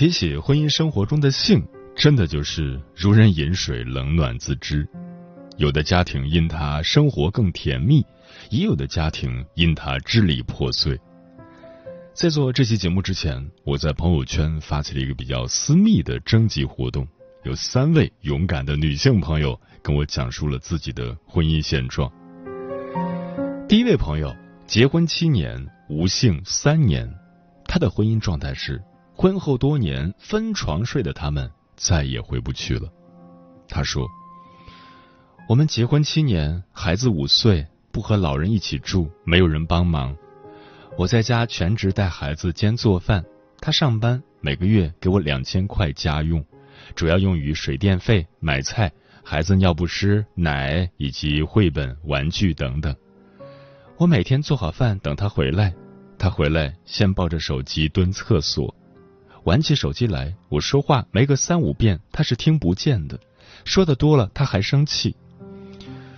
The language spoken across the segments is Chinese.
提起婚姻生活中的性，真的就是如人饮水，冷暖自知。有的家庭因它生活更甜蜜，也有的家庭因它支离破碎。在做这期节目之前，我在朋友圈发起了一个比较私密的征集活动，有三位勇敢的女性朋友跟我讲述了自己的婚姻现状。第一位朋友结婚七年，无性三年，她的婚姻状态是。婚后多年分床睡的他们再也回不去了。他说：“我们结婚七年，孩子五岁，不和老人一起住，没有人帮忙。我在家全职带孩子兼做饭，他上班，每个月给我两千块家用，主要用于水电费、买菜、孩子尿不湿、奶以及绘本、玩具等等。我每天做好饭等他回来，他回来先抱着手机蹲厕所。”玩起手机来，我说话没个三五遍，他是听不见的。说的多了，他还生气。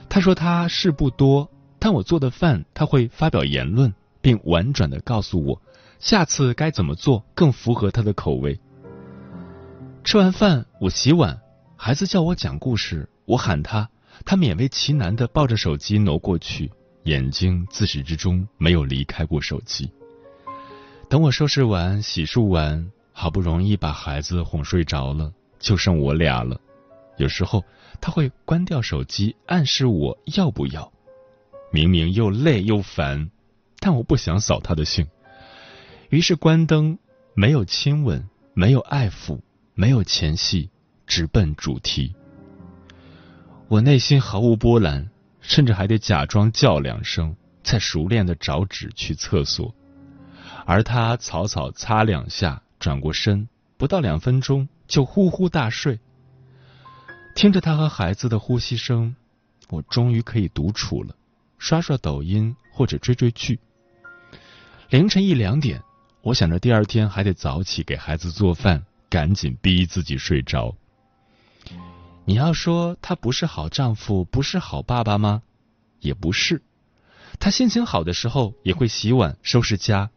他说他事不多，但我做的饭他会发表言论，并婉转的告诉我下次该怎么做更符合他的口味。吃完饭，我洗碗，孩子叫我讲故事，我喊他，他勉为其难的抱着手机挪过去，眼睛自始至终没有离开过手机。等我收拾完、洗漱完。好不容易把孩子哄睡着了，就剩我俩了。有时候他会关掉手机，暗示我要不要。明明又累又烦，但我不想扫他的兴。于是关灯，没有亲吻，没有爱抚，没有前戏，直奔主题。我内心毫无波澜，甚至还得假装叫两声，再熟练的找纸去厕所，而他草草擦两下。转过身，不到两分钟就呼呼大睡。听着他和孩子的呼吸声，我终于可以独处了，刷刷抖音或者追追剧。凌晨一两点，我想着第二天还得早起给孩子做饭，赶紧逼自己睡着。你要说他不是好丈夫，不是好爸爸吗？也不是，他心情好的时候也会洗碗、收拾家。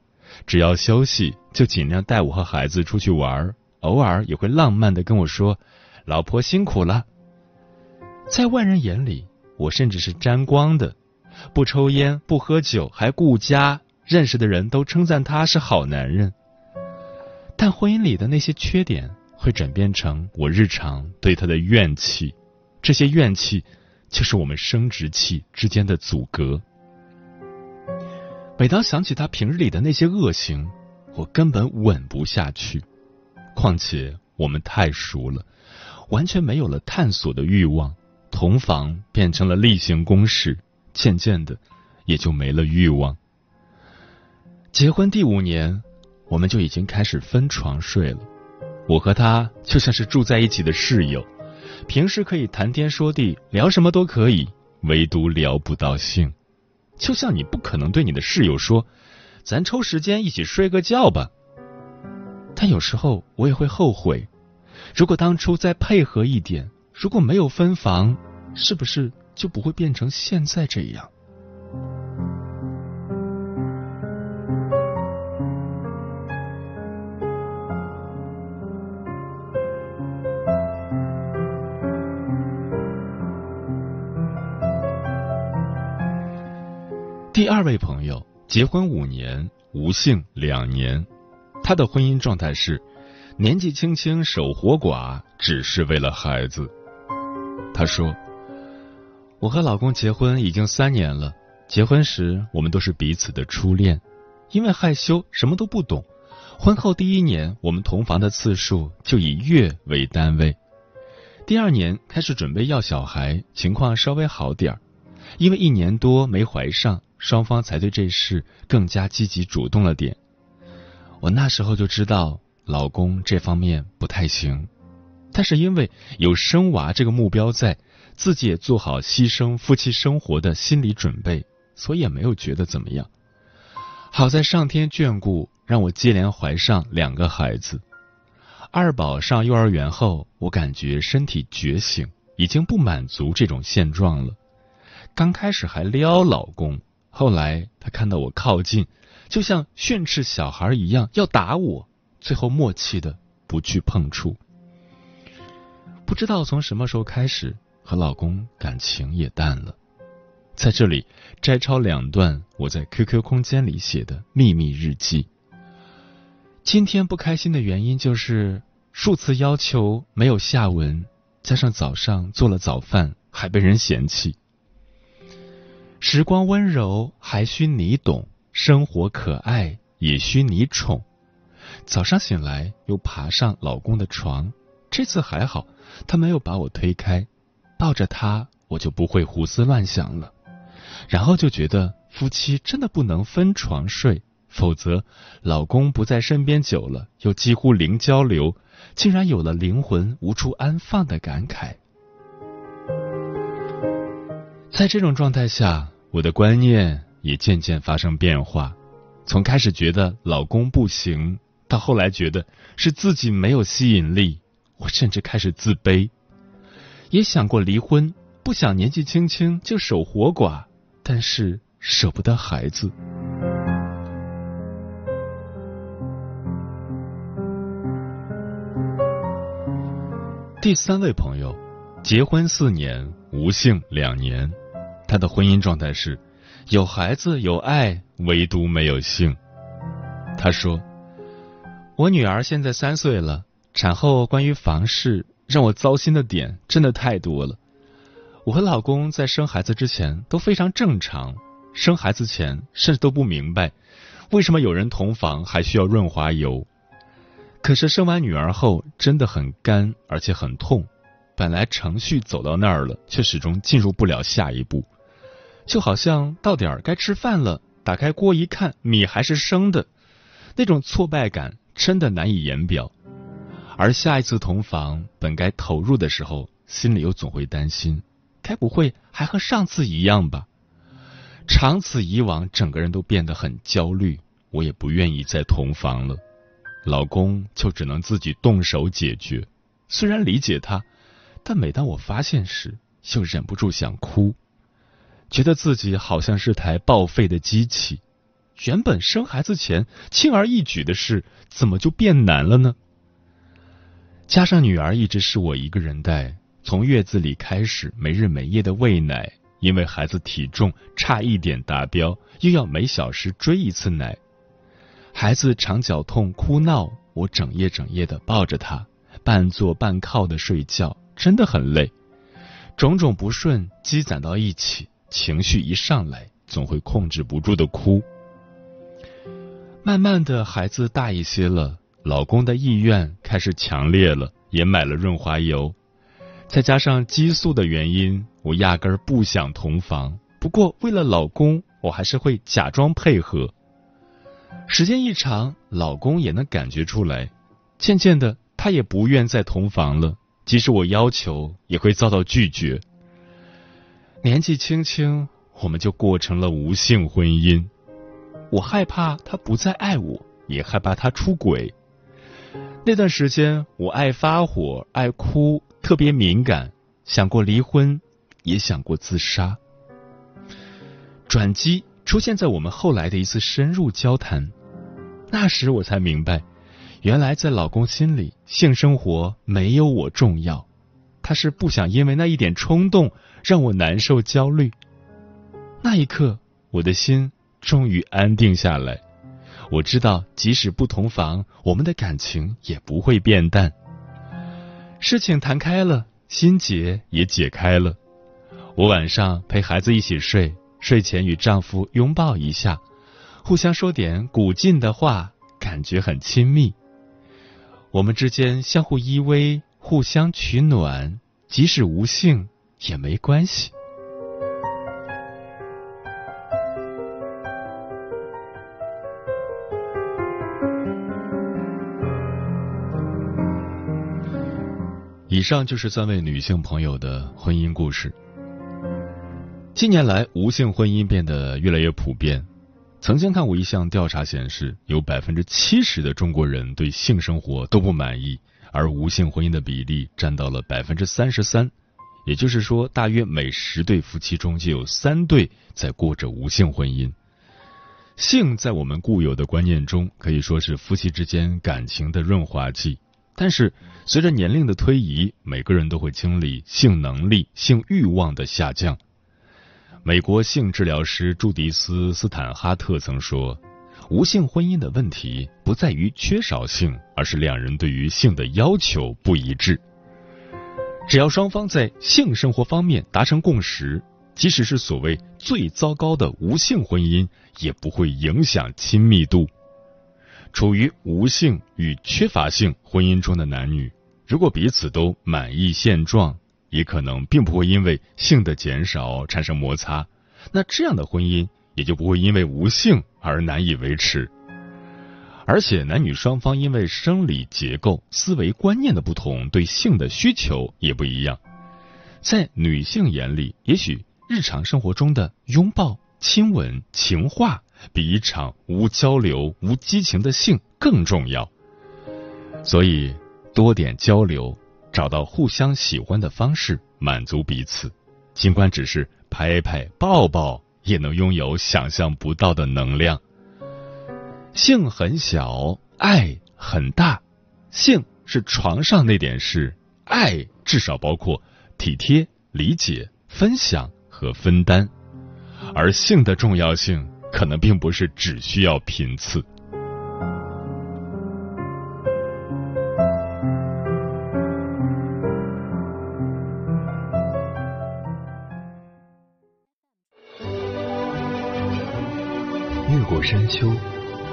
只要休息，就尽量带我和孩子出去玩偶尔也会浪漫的跟我说：“老婆辛苦了。”在外人眼里，我甚至是沾光的，不抽烟，不喝酒，还顾家，认识的人都称赞他是好男人。但婚姻里的那些缺点，会转变成我日常对他的怨气，这些怨气，就是我们生殖器之间的阻隔。每当想起他平日里的那些恶行，我根本稳不下去。况且我们太熟了，完全没有了探索的欲望，同房变成了例行公事，渐渐的也就没了欲望。结婚第五年，我们就已经开始分床睡了。我和他就像是住在一起的室友，平时可以谈天说地，聊什么都可以，唯独聊不到性。就像你不可能对你的室友说：“咱抽时间一起睡个觉吧。”但有时候我也会后悔，如果当初再配合一点，如果没有分房，是不是就不会变成现在这样？第二位朋友结婚五年，无性两年。他的婚姻状态是年纪轻轻守活寡，只是为了孩子。他说：“我和老公结婚已经三年了，结婚时我们都是彼此的初恋，因为害羞什么都不懂。婚后第一年，我们同房的次数就以月为单位。第二年开始准备要小孩，情况稍微好点儿，因为一年多没怀上，双方才对这事更加积极主动了点。我那时候就知道老公这方面不太行。”但是因为有生娃这个目标在，自己也做好牺牲夫妻生活的心理准备，所以也没有觉得怎么样。好在上天眷顾，让我接连怀上两个孩子。二宝上幼儿园后，我感觉身体觉醒，已经不满足这种现状了。刚开始还撩老公，后来他看到我靠近，就像训斥小孩一样要打我，最后默契的不去碰触。不知道从什么时候开始，和老公感情也淡了。在这里摘抄两段我在 QQ 空间里写的秘密日记。今天不开心的原因就是数次要求没有下文，加上早上做了早饭还被人嫌弃。时光温柔还需你懂，生活可爱也需你宠。早上醒来又爬上老公的床，这次还好。他没有把我推开，抱着他，我就不会胡思乱想了。然后就觉得夫妻真的不能分床睡，否则老公不在身边久了，又几乎零交流，竟然有了灵魂无处安放的感慨。在这种状态下，我的观念也渐渐发生变化，从开始觉得老公不行，到后来觉得是自己没有吸引力。我甚至开始自卑，也想过离婚，不想年纪轻轻就守活寡，但是舍不得孩子。第三位朋友，结婚四年，无性两年，他的婚姻状态是有孩子有爱，唯独没有性。他说：“我女儿现在三岁了。”产后关于房事让我糟心的点真的太多了。我和老公在生孩子之前都非常正常，生孩子前甚至都不明白为什么有人同房还需要润滑油。可是生完女儿后真的很干，而且很痛。本来程序走到那儿了，却始终进入不了下一步，就好像到点儿该吃饭了，打开锅一看米还是生的，那种挫败感真的难以言表。而下一次同房，本该投入的时候，心里又总会担心，该不会还和上次一样吧？长此以往，整个人都变得很焦虑，我也不愿意再同房了。老公就只能自己动手解决。虽然理解他，但每当我发现时，又忍不住想哭，觉得自己好像是台报废的机器。原本生孩子前轻而易举的事，怎么就变难了呢？加上女儿一直是我一个人带，从月子里开始没日没夜的喂奶，因为孩子体重差一点达标，又要每小时追一次奶。孩子肠绞痛哭闹，我整夜整夜的抱着他，半坐半靠的睡觉，真的很累。种种不顺积攒到一起，情绪一上来，总会控制不住的哭。慢慢的，孩子大一些了。老公的意愿开始强烈了，也买了润滑油，再加上激素的原因，我压根儿不想同房。不过为了老公，我还是会假装配合。时间一长，老公也能感觉出来，渐渐的，他也不愿再同房了。即使我要求，也会遭到拒绝。年纪轻轻，我们就过成了无性婚姻。我害怕他不再爱我，也害怕他出轨。那段时间，我爱发火，爱哭，特别敏感，想过离婚，也想过自杀。转机出现在我们后来的一次深入交谈，那时我才明白，原来在老公心里，性生活没有我重要，他是不想因为那一点冲动让我难受焦虑。那一刻，我的心终于安定下来，我知道，即使不同房，我们的感情也不会变淡。事情谈开了，心结也解开了。我晚上陪孩子一起睡，睡前与丈夫拥抱一下，互相说点鼓劲的话，感觉很亲密。我们之间相互依偎，互相取暖，即使无性也没关系。以上就是三位女性朋友的婚姻故事。近年来，无性婚姻变得越来越普遍。曾经看过一项调查显示，有百分之七十的中国人对性生活都不满意，而无性婚姻的比例占到了百分之三十三。也就是说，大约每十对夫妻中就有三对在过着无性婚姻。性在我们固有的观念中可以说是夫妻之间感情的润滑剂。但是，随着年龄的推移，每个人都会经历性能力、性欲望的下降。美国性治疗师朱迪斯·斯坦哈特曾说：“无性婚姻的问题不在于缺少性，而是两人对于性的要求不一致。只要双方在性生活方面达成共识，即使是所谓最糟糕的无性婚姻，也不会影响亲密度。”处于无性与缺乏性婚姻中的男女，如果彼此都满意现状，也可能并不会因为性的减少产生摩擦。那这样的婚姻也就不会因为无性而难以维持。而且，男女双方因为生理结构、思维观念的不同，对性的需求也不一样。在女性眼里，也许日常生活中的拥抱、亲吻、情话。比一场无交流、无激情的性更重要，所以多点交流，找到互相喜欢的方式，满足彼此。尽管只是拍拍、抱抱，也能拥有想象不到的能量。性很小，爱很大。性是床上那点事，爱至少包括体贴、理解、分享和分担。而性的重要性。可能并不是只需要频次。越过山丘，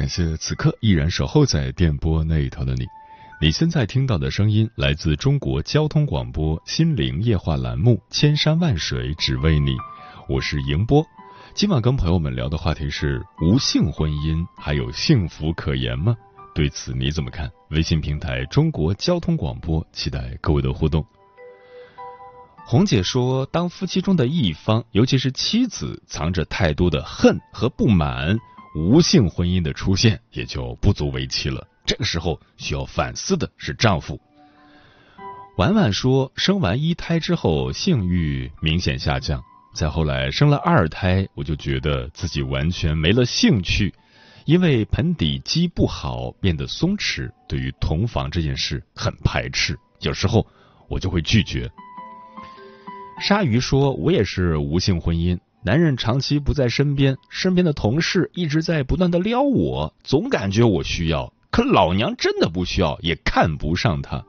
感谢此刻依然守候在电波那一头的你。你现在听到的声音来自中国交通广播心灵夜话栏目《千山万水只为你》，我是迎波。今晚跟朋友们聊的话题是：无性婚姻还有幸福可言吗？对此你怎么看？微信平台中国交通广播，期待各位的互动。红姐说，当夫妻中的一方，尤其是妻子，藏着太多的恨和不满，无性婚姻的出现也就不足为奇了。这个时候需要反思的是丈夫。婉婉说，生完一胎之后性欲明显下降，再后来生了二胎，我就觉得自己完全没了兴趣，因为盆底肌不好变得松弛，对于同房这件事很排斥，有时候我就会拒绝。鲨鱼说，我也是无性婚姻，男人长期不在身边，身边的同事一直在不断的撩我，总感觉我需要。可老娘真的不需要，也看不上他。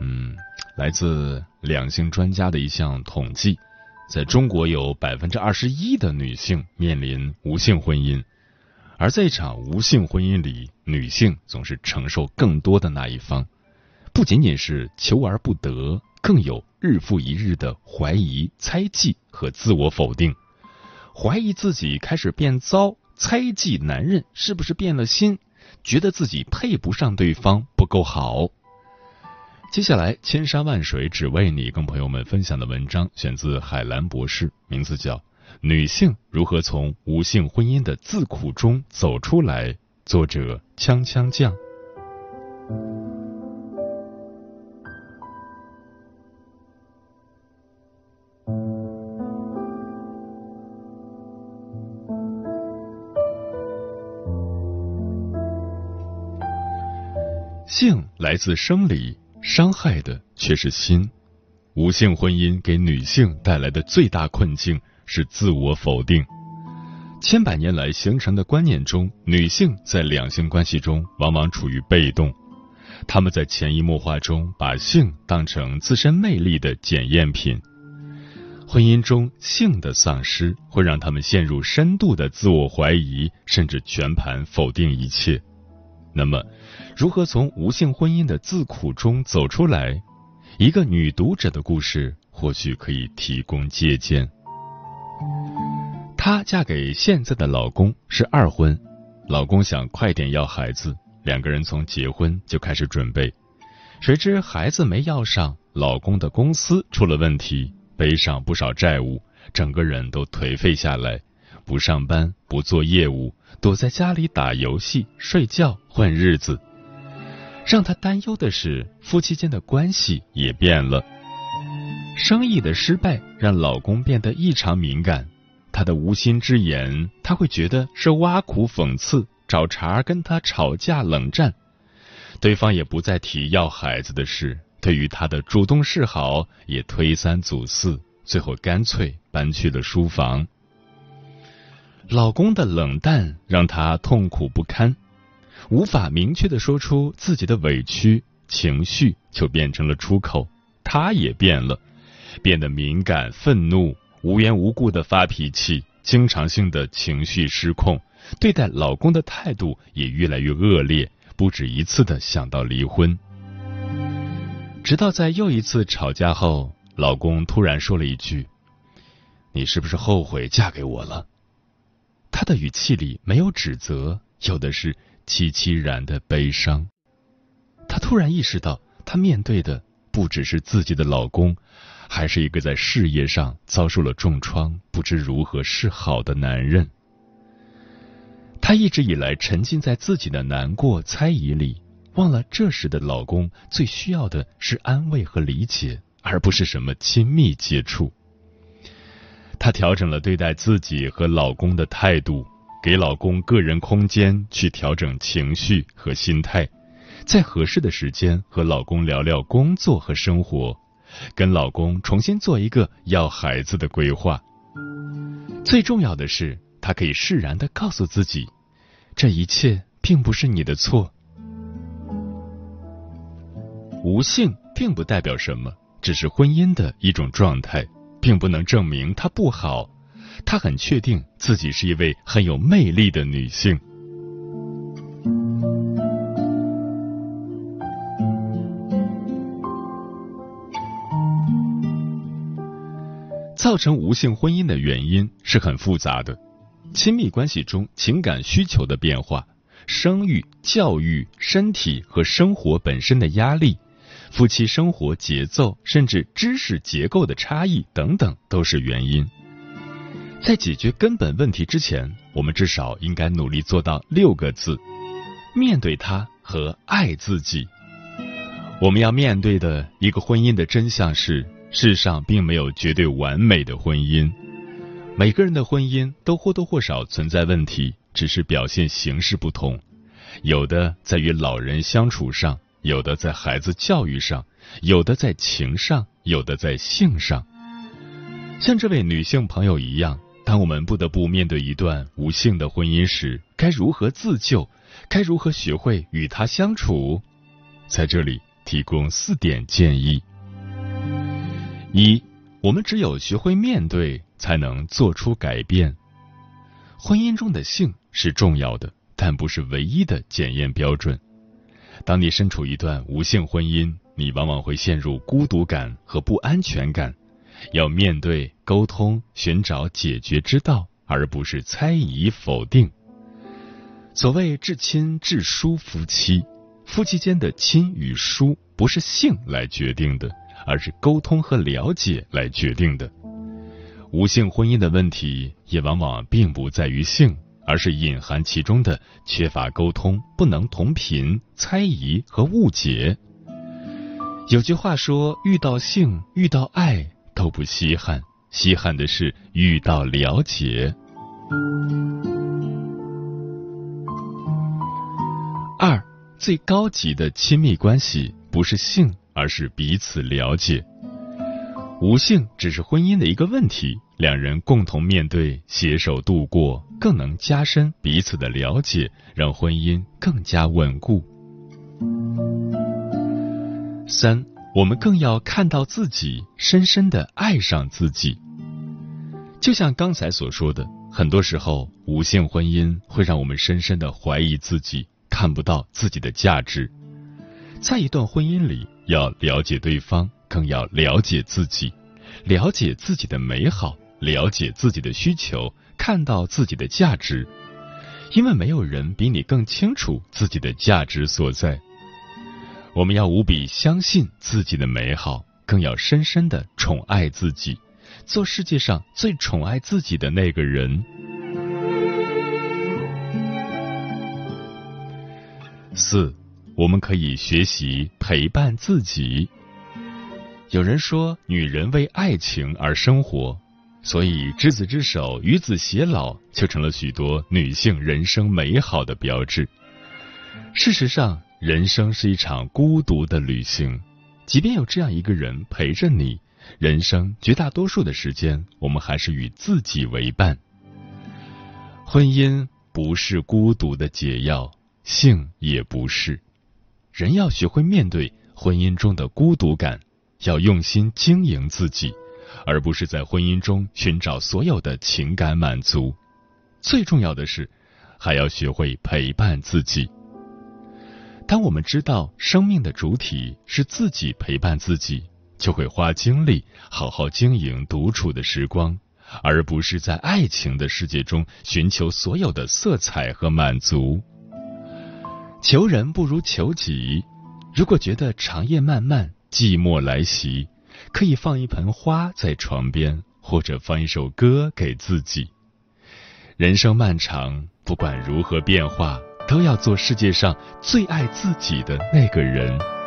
嗯，来自两性专家的一项统计，在中国有百分之二十一的女性面临无性婚姻，而在一场无性婚姻里，女性总是承受更多的那一方，不仅仅是求而不得，更有日复一日的怀疑、猜忌和自我否定，怀疑自己开始变糟，猜忌男人是不是变了心。觉得自己配不上对方，不够好。接下来，千山万水只为你，跟朋友们分享的文章选自海兰博士，名字叫《女性如何从无性婚姻的自苦中走出来》，作者锵锵酱。性来自生理。伤害的却是心。无性婚姻给女性带来的最大困境是自我否定。千百年来形成的观念中，女性在两性关系中往往处于被动。她们在潜移默化中把性当成自身魅力的检验品。婚姻中性的丧失会让他们陷入深度的自我怀疑，甚至全盘否定一切。那么，如何从无性婚姻的自苦中走出来？一个女读者的故事或许可以提供借鉴。她嫁给现在的老公是二婚，老公想快点要孩子，两个人从结婚就开始准备，谁知孩子没要上，老公的公司出了问题，背上不少债务，整个人都颓废下来，不上班，不做业务。躲在家里打游戏、睡觉混日子，让她担忧的是夫妻间的关系也变了。生意的失败让老公变得异常敏感，他的无心之言他会觉得是挖苦讽刺，找茬跟他吵架冷战。对方也不再提要孩子的事，对于他的主动示好也推三阻四，最后干脆搬去了书房。老公的冷淡让她痛苦不堪，无法明确的说出自己的委屈，情绪就变成了出口。她也变了，变得敏感、愤怒，无缘无故的发脾气，经常性的情绪失控，对待老公的态度也越来越恶劣，不止一次的想到离婚。直到在又一次吵架后，老公突然说了一句：“你是不是后悔嫁给我了？”他的语气里没有指责，有的是凄凄然的悲伤。她突然意识到，她面对的不只是自己的老公，还是一个在事业上遭受了重创、不知如何是好的男人。她一直以来沉浸在自己的难过、猜疑里，忘了这时的老公最需要的是安慰和理解，而不是什么亲密接触。她调整了对待自己和老公的态度，给老公个人空间去调整情绪和心态，在合适的时间和老公聊聊工作和生活，跟老公重新做一个要孩子的规划。最重要的是，她可以释然的告诉自己，这一切并不是你的错。无性并不代表什么，只是婚姻的一种状态。并不能证明她不好，她很确定自己是一位很有魅力的女性。造成无性婚姻的原因是很复杂的，亲密关系中情感需求的变化、生育、教育、身体和生活本身的压力。夫妻生活节奏，甚至知识结构的差异等等，都是原因。在解决根本问题之前，我们至少应该努力做到六个字：面对他和爱自己。我们要面对的一个婚姻的真相是：世上并没有绝对完美的婚姻，每个人的婚姻都或多或少存在问题，只是表现形式不同。有的在与老人相处上。有的在孩子教育上，有的在情上，有的在性上。像这位女性朋友一样，当我们不得不面对一段无性的婚姻时，该如何自救？该如何学会与他相处？在这里提供四点建议：一，我们只有学会面对，才能做出改变。婚姻中的性是重要的，但不是唯一的检验标准。当你身处一段无性婚姻，你往往会陷入孤独感和不安全感，要面对、沟通、寻找解决之道，而不是猜疑否定。所谓至亲至疏夫妻，夫妻间的亲与疏不是性来决定的，而是沟通和了解来决定的。无性婚姻的问题也往往并不在于性，而是隐含其中的缺乏沟通、不能同频、猜疑和误解。有句话说：“遇到性，遇到爱都不稀罕，稀罕的是遇到了解。”二，最高级的亲密关系不是性，而是彼此了解。无性只是婚姻的一个问题，两人共同面对，携手度过，更能加深彼此的了解，让婚姻更加稳固。三，我们更要看到自己，深深的爱上自己。就像刚才所说的，很多时候，无性婚姻会让我们深深的怀疑自己，看不到自己的价值。在一段婚姻里，要了解对方，更要了解自己，了解自己的美好，了解自己的需求，看到自己的价值。因为没有人比你更清楚自己的价值所在。我们要无比相信自己的美好，更要深深的宠爱自己，做世界上最宠爱自己的那个人。四，我们可以学习陪伴自己。有人说，女人为爱情而生活，所以执子之手，与子偕老，就成了许多女性人生美好的标志。事实上。人生是一场孤独的旅行，即便有这样一个人陪着你，人生绝大多数的时间，我们还是与自己为伴。婚姻不是孤独的解药，性也不是。人要学会面对婚姻中的孤独感，要用心经营自己，而不是在婚姻中寻找所有的情感满足。最重要的是，还要学会陪伴自己。当我们知道生命的主体是自己陪伴自己，就会花精力好好经营独处的时光，而不是在爱情的世界中寻求所有的色彩和满足。求人不如求己。如果觉得长夜漫漫，寂寞来袭，可以放一盆花在床边，或者放一首歌给自己。人生漫长，不管如何变化。都要做世界上最爱自己的那个人。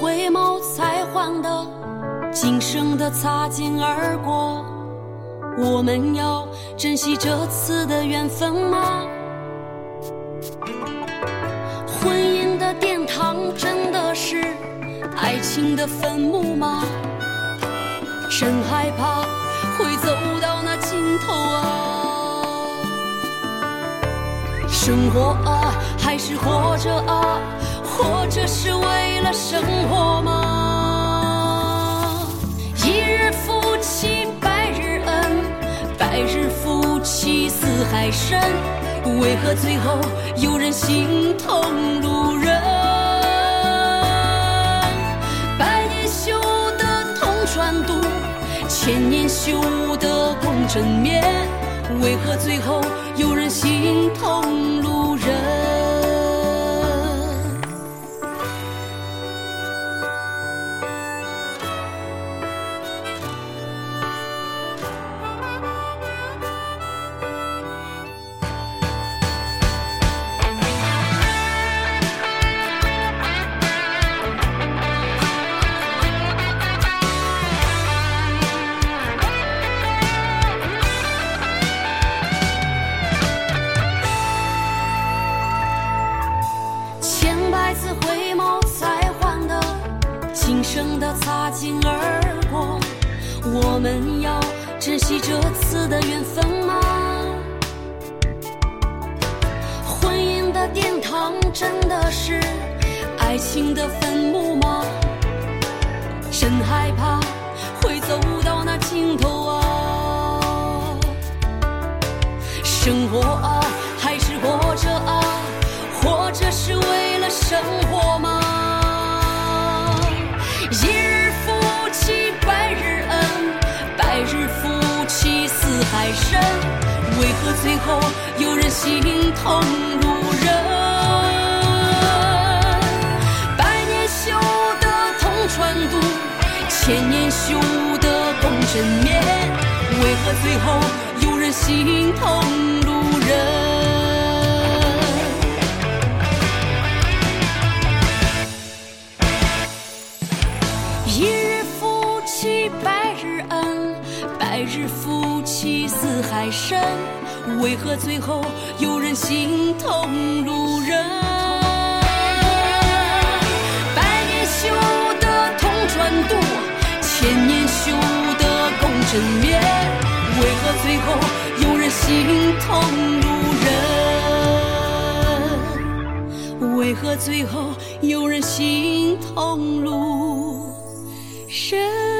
回眸才换得今生的擦肩而过，我们要珍惜这次的缘分吗？婚姻的殿堂真的是爱情的坟墓吗？真害怕会走到那尽头啊！生活啊，还是活着啊？活着是为了生活吗？一日夫妻百日恩百日夫妻似海深，为何最后有人心痛路人？百年修得同船渡，千年修得共枕眠，为何最后有人心痛路人？生的擦肩而过我们要珍惜这次的缘分吗？婚姻的殿堂真的是爱情的坟墓吗？真害怕会走到那尽头啊。生活啊还是活着啊活着是为了生活。为何最后有人心痛路人？百年修得同船渡，千年修得共枕眠，为何最后有人心痛路人？深，为何最后有人心痛路人？百年修得同船渡，千年修得共枕眠，为何最后有人心痛路人？为何最后有人心痛路人？